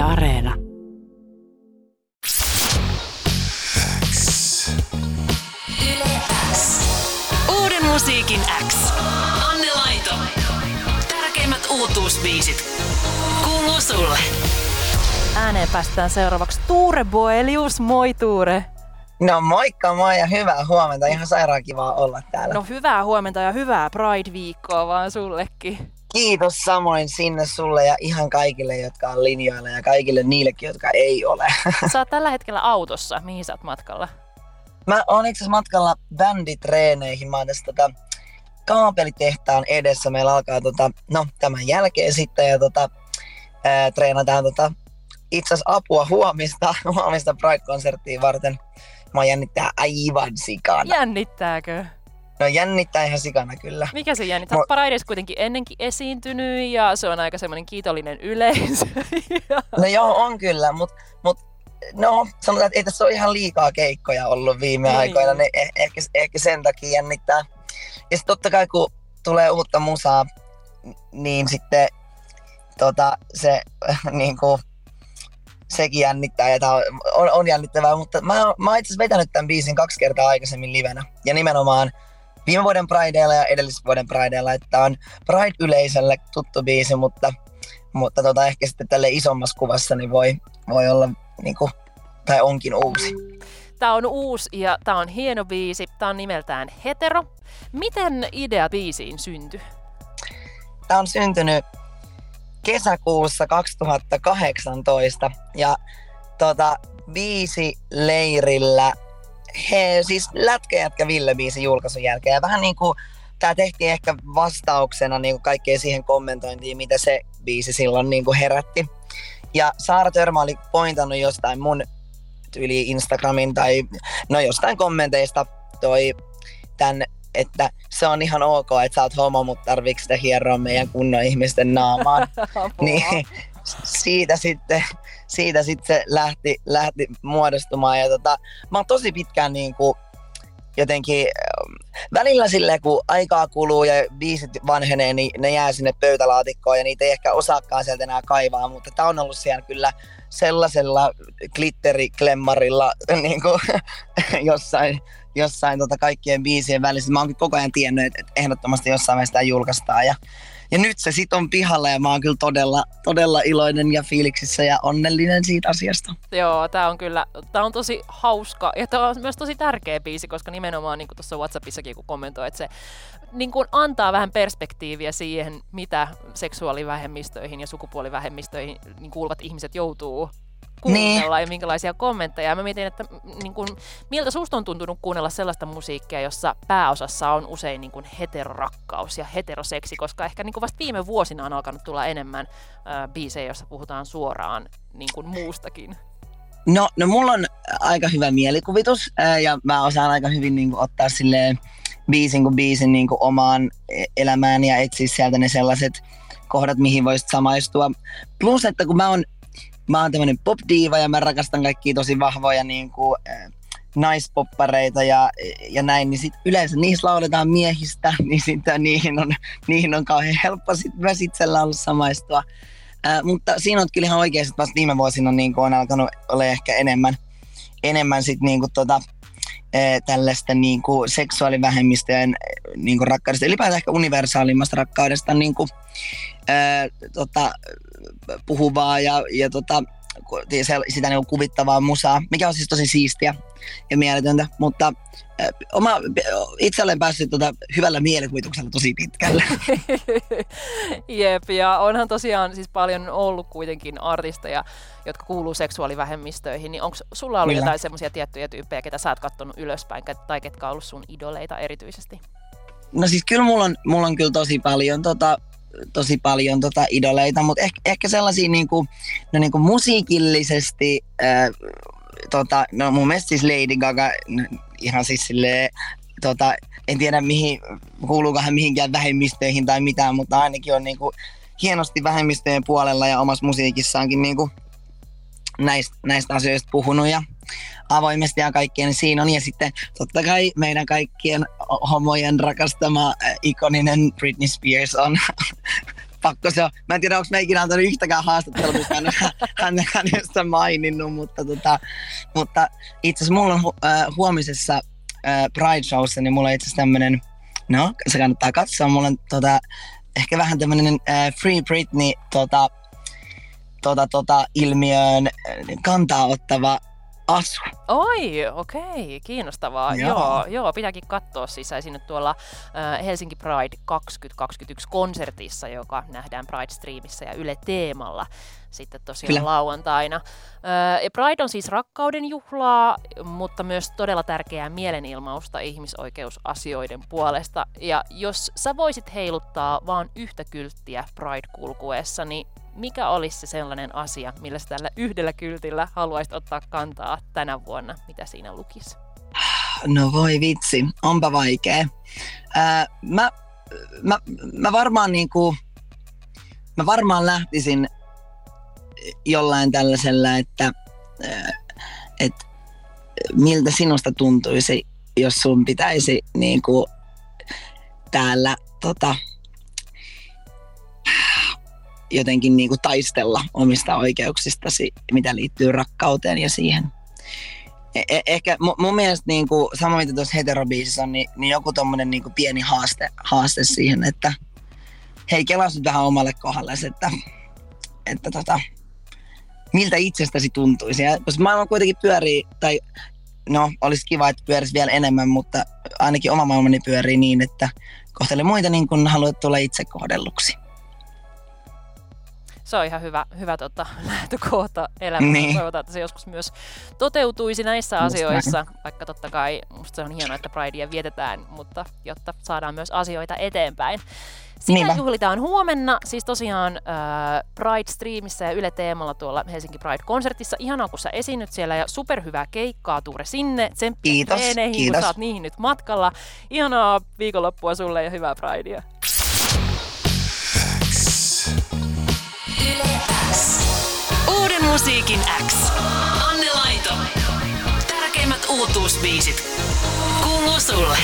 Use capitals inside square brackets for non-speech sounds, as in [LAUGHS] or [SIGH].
Yle Areena. Yle X. Uuden musiikin X. Anne Laito. Tärkeimmät uutuusbiisit. Kuuluu sulle. Ääneen päästään seuraavaksi Tuure Boelius. Moi Tuure. No moikka moi ja hyvää huomenta. Ihan sairaan kivaa olla täällä. No hyvää huomenta ja hyvää Pride-viikkoa vaan sullekin. Kiitos samoin sinne sulle ja ihan kaikille, jotka on linjoilla ja kaikille niillekin, jotka ei ole. Sä oot tällä hetkellä autossa. Mihin sä oot matkalla? Mä oon itse asiassa matkalla bänditreeneihin. Mä oon tässä tota, kaapelitehtaan edessä. Meillä alkaa tota, no, tämän jälkeen sitten ja tota, ää, treenataan tota, itse asiassa apua huomista, huomista Pride-konserttiin varten. Mä jännittää aivan sikana. Jännittääkö? No jännittää ihan sikana kyllä. Mikä se jännittää? Mo- Mo- Paradise kuitenkin ennenkin esiintynyt ja se on aika semmoinen kiitollinen yleisö. [LAUGHS] No joo, on kyllä, mutta mut, no sanotaan, että ei tässä ole ihan liikaa keikkoja ollut viime Niin. aikoina, niin eh- ehkä, ehkä sen takia jännittää. Ja sitten totta kai kun tulee uutta musaa, niin sitten tota, se [LAUGHS] niin kuin, sekin jännittää ja tää on, on, on jännittävää, mutta mä, mä oon itse asiassa vetänyt tämän biisin kaksi kertaa aikaisemmin livenä. Ja nimenomaan viime vuoden Prideilla ja edellisen vuoden Prideilla, että on Pride-yleisölle tuttu biisi, mutta, mutta tota, ehkä sitten tälle isommassa kuvassa niin voi, voi olla niin kuin, tai onkin uusi. Tää on uusi ja tää on hieno biisi. Tää on nimeltään Hetero. Miten idea biisiin syntyi? Tämä on syntynyt kesäkuussa 2018 ja tota, biisi leirillä he siis lätkäjätkä Ville biisin julkaisun jälkeen ja vähän niin kuin tämä tehtiin ehkä vastauksena niin kuin kaikkeen siihen kommentointiin, mitä se biisi silloin niin kuin herätti. Ja Saara Törmä oli pointannut jostain mun yli Instagramin tai no jostain kommenteista toi tämän, että se on ihan ok, että sä oot homo, mutta tarviiko sitä hieroa meidän kunnon ihmisten naamaan. [LAUGHS] niin siitä sitten, siitä sitten se lähti, lähti muodostumaan. Ja tota, mä oon tosi pitkään niin kuin jotenkin ähm, välillä silleen, kun aikaa kuluu ja biisit vanhenee, niin ne jää sinne pöytälaatikkoon ja niitä ei ehkä osaakaan sieltä enää kaivaa, mutta tää on ollut siellä kyllä sellaisella glitteriklemmarilla [LAUGHS] niin kuin, [LAUGHS] jossain, jossain tota kaikkien biisien välissä. Mä oon koko ajan tiennyt, että ehdottomasti jossain vaiheessa sitä julkaistaan. Ja, ja nyt se sit on pihalla ja mä oon kyllä todella, todella iloinen ja fiiliksissä ja onnellinen siitä asiasta. Joo, tää on kyllä, tää on tosi hauska ja tää on myös tosi tärkeä biisi, koska nimenomaan niin tuossa Whatsappissakin kun kommentoi, että se niin kuin antaa vähän perspektiiviä siihen, mitä seksuaalivähemmistöihin ja sukupuolivähemmistöihin niin kuuluvat ihmiset joutuu kuunnella ja minkälaisia kommentteja. Mä mietin, että niin kuin, miltä susta on tuntunut kuunnella sellaista musiikkia, jossa pääosassa on usein niin kuin heterorakkaus ja heteroseksi, koska ehkä niin kuin vasta viime vuosina on alkanut tulla enemmän äh, biisejä, joissa puhutaan suoraan niin kuin muustakin. No, no mulla on aika hyvä mielikuvitus ää, ja mä osaan aika hyvin niin kuin, ottaa silleen biisin kuin biisin niin kuin, omaan e- elämään ja etsiä sieltä ne sellaiset kohdat, mihin voisit samaistua. Plus, että kun mä oon, mä oon tämmönen pop-diiva ja mä rakastan kaikkia tosi vahvoja niin kuin, naispoppareita ja, ja näin, niin sit yleensä niissä lauletaan miehistä, [LAUGHS] niin sitten niihin on, niihin on kauhean helppo sit myös itsellä ollut samaistua. Ää, mutta siinä on kyllä ihan oikeasti, että vasta viime vuosina niin on alkanut olla ehkä enemmän, enemmän sit niin kuin tota, tällaista niin kuin seksuaalivähemmistöjen ää, niin kuin rakkaudesta, ylipäätään ehkä universaalimmasta rakkaudesta niin kuin, ää, tota, puhuvaa ja, ja tota, sitä niin kuvittavaa musaa, mikä on siis tosi siistiä ja mieletöntä, mutta oma, itse olen päässyt tota, hyvällä mielikuvituksella tosi pitkälle. [LAUGHS] Jep, ja onhan tosiaan siis paljon ollut kuitenkin artisteja, jotka kuuluu seksuaalivähemmistöihin, niin onko sulla ollut Kyllä. jotain semmoisia tiettyjä tyyppejä, ketä sä oot kattonut ylöspäin, tai ketkä on ollut sun idoleita erityisesti? No siis kyllä mulla on, mulla on kyllä tosi paljon, tota, tosi paljon tota idoleita, mutta ehkä, ehkä sellaisia niinku, no niinku musiikillisesti, ää, tota, no mun mielestä siis Lady Gaga ihan siis silleen, tota, en tiedä mihin, kuuluuko hän mihinkään vähemmistöihin tai mitään, mutta ainakin on niinku hienosti vähemmistöjen puolella ja omassa musiikissaankin niinku näistä, näistä asioista puhunut ja avoimesti ja kaikkien niin siinä on. Ja sitten totta kai meidän kaikkien homojen rakastama äh, ikoninen Britney Spears on, [LAUGHS] pakko se on. Mä en tiedä, onko me ikinä antanut yhtäkään haastattelua, missä hän, [LAUGHS] hän hänestä maininnut, mutta, tota, mutta itse asiassa mulla on hu, äh, huomisessa äh, Pride Showssa, niin mulla on itse asiassa tämmönen, no se kannattaa katsoa, mulla on tota, ehkä vähän tämmönen äh, Free Britney tota, tota, tota, ilmiöön kantaa ottava asu. Oi, okei, kiinnostavaa. Joo. joo, joo pitääkin katsoa siis sinne tuolla äh, Helsinki Pride 2021 konsertissa, joka nähdään Pride-striimissä ja Yle Teemalla sitten tosiaan Kyllä. lauantaina. Äh, Pride on siis rakkauden juhlaa, mutta myös todella tärkeää mielenilmausta ihmisoikeusasioiden puolesta. Ja jos sä voisit heiluttaa vaan yhtä kylttiä Pride-kulkuessa, niin mikä olisi se sellainen asia, millä sä tällä yhdellä kyltillä haluaisit ottaa kantaa tänä vuonna? Mitä siinä lukisi? No voi vitsi, onpa vaikea. Ää, mä, mä, mä varmaan niinku, mä varmaan lähtisin jollain tällaisella, että, että miltä sinusta tuntuisi, jos sun pitäisi niinku täällä tota, jotenkin niin kuin taistella omista oikeuksistasi, mitä liittyy rakkauteen ja siihen. E- e- ehkä mun mielestä niin kuin, sama mitä tuossa heterobiisissä on, niin, niin joku tommonen niin kuin pieni haaste, haaste siihen, että hei kelas nyt vähän omalle kohdalle, että, että tota, miltä itsestäsi tuntuisi. Ja, koska maailma kuitenkin pyörii, tai no olisi kiva, että pyörisi vielä enemmän, mutta ainakin oma maailmani pyörii niin, että kohtele muita niin kuin haluat tulla itse kohdelluksi se on ihan hyvä, hyvä tota, [LAUGHS] lähtökohta elämään. Niin. Toivotaan, että se joskus myös toteutuisi näissä Just asioissa, näin. vaikka totta kai musta se on hienoa, että Pridea vietetään, mutta jotta saadaan myös asioita eteenpäin. Sitä Niinpä. juhlitaan huomenna, siis tosiaan äh, Pride-striimissä ja Yle Teemalla tuolla Helsinki Pride-konsertissa. Ihanaa, kun sä esiinnyt siellä ja superhyvää keikkaa Tuure sinne. Tsemppiä kiitos, kiitos. kun sä oot niihin nyt matkalla. Ihanaa viikonloppua sulle ja hyvää Pridea. Musiikin X. Anne Laito. Tärkeimmät uutuusbiisit. Kuuluu sulle.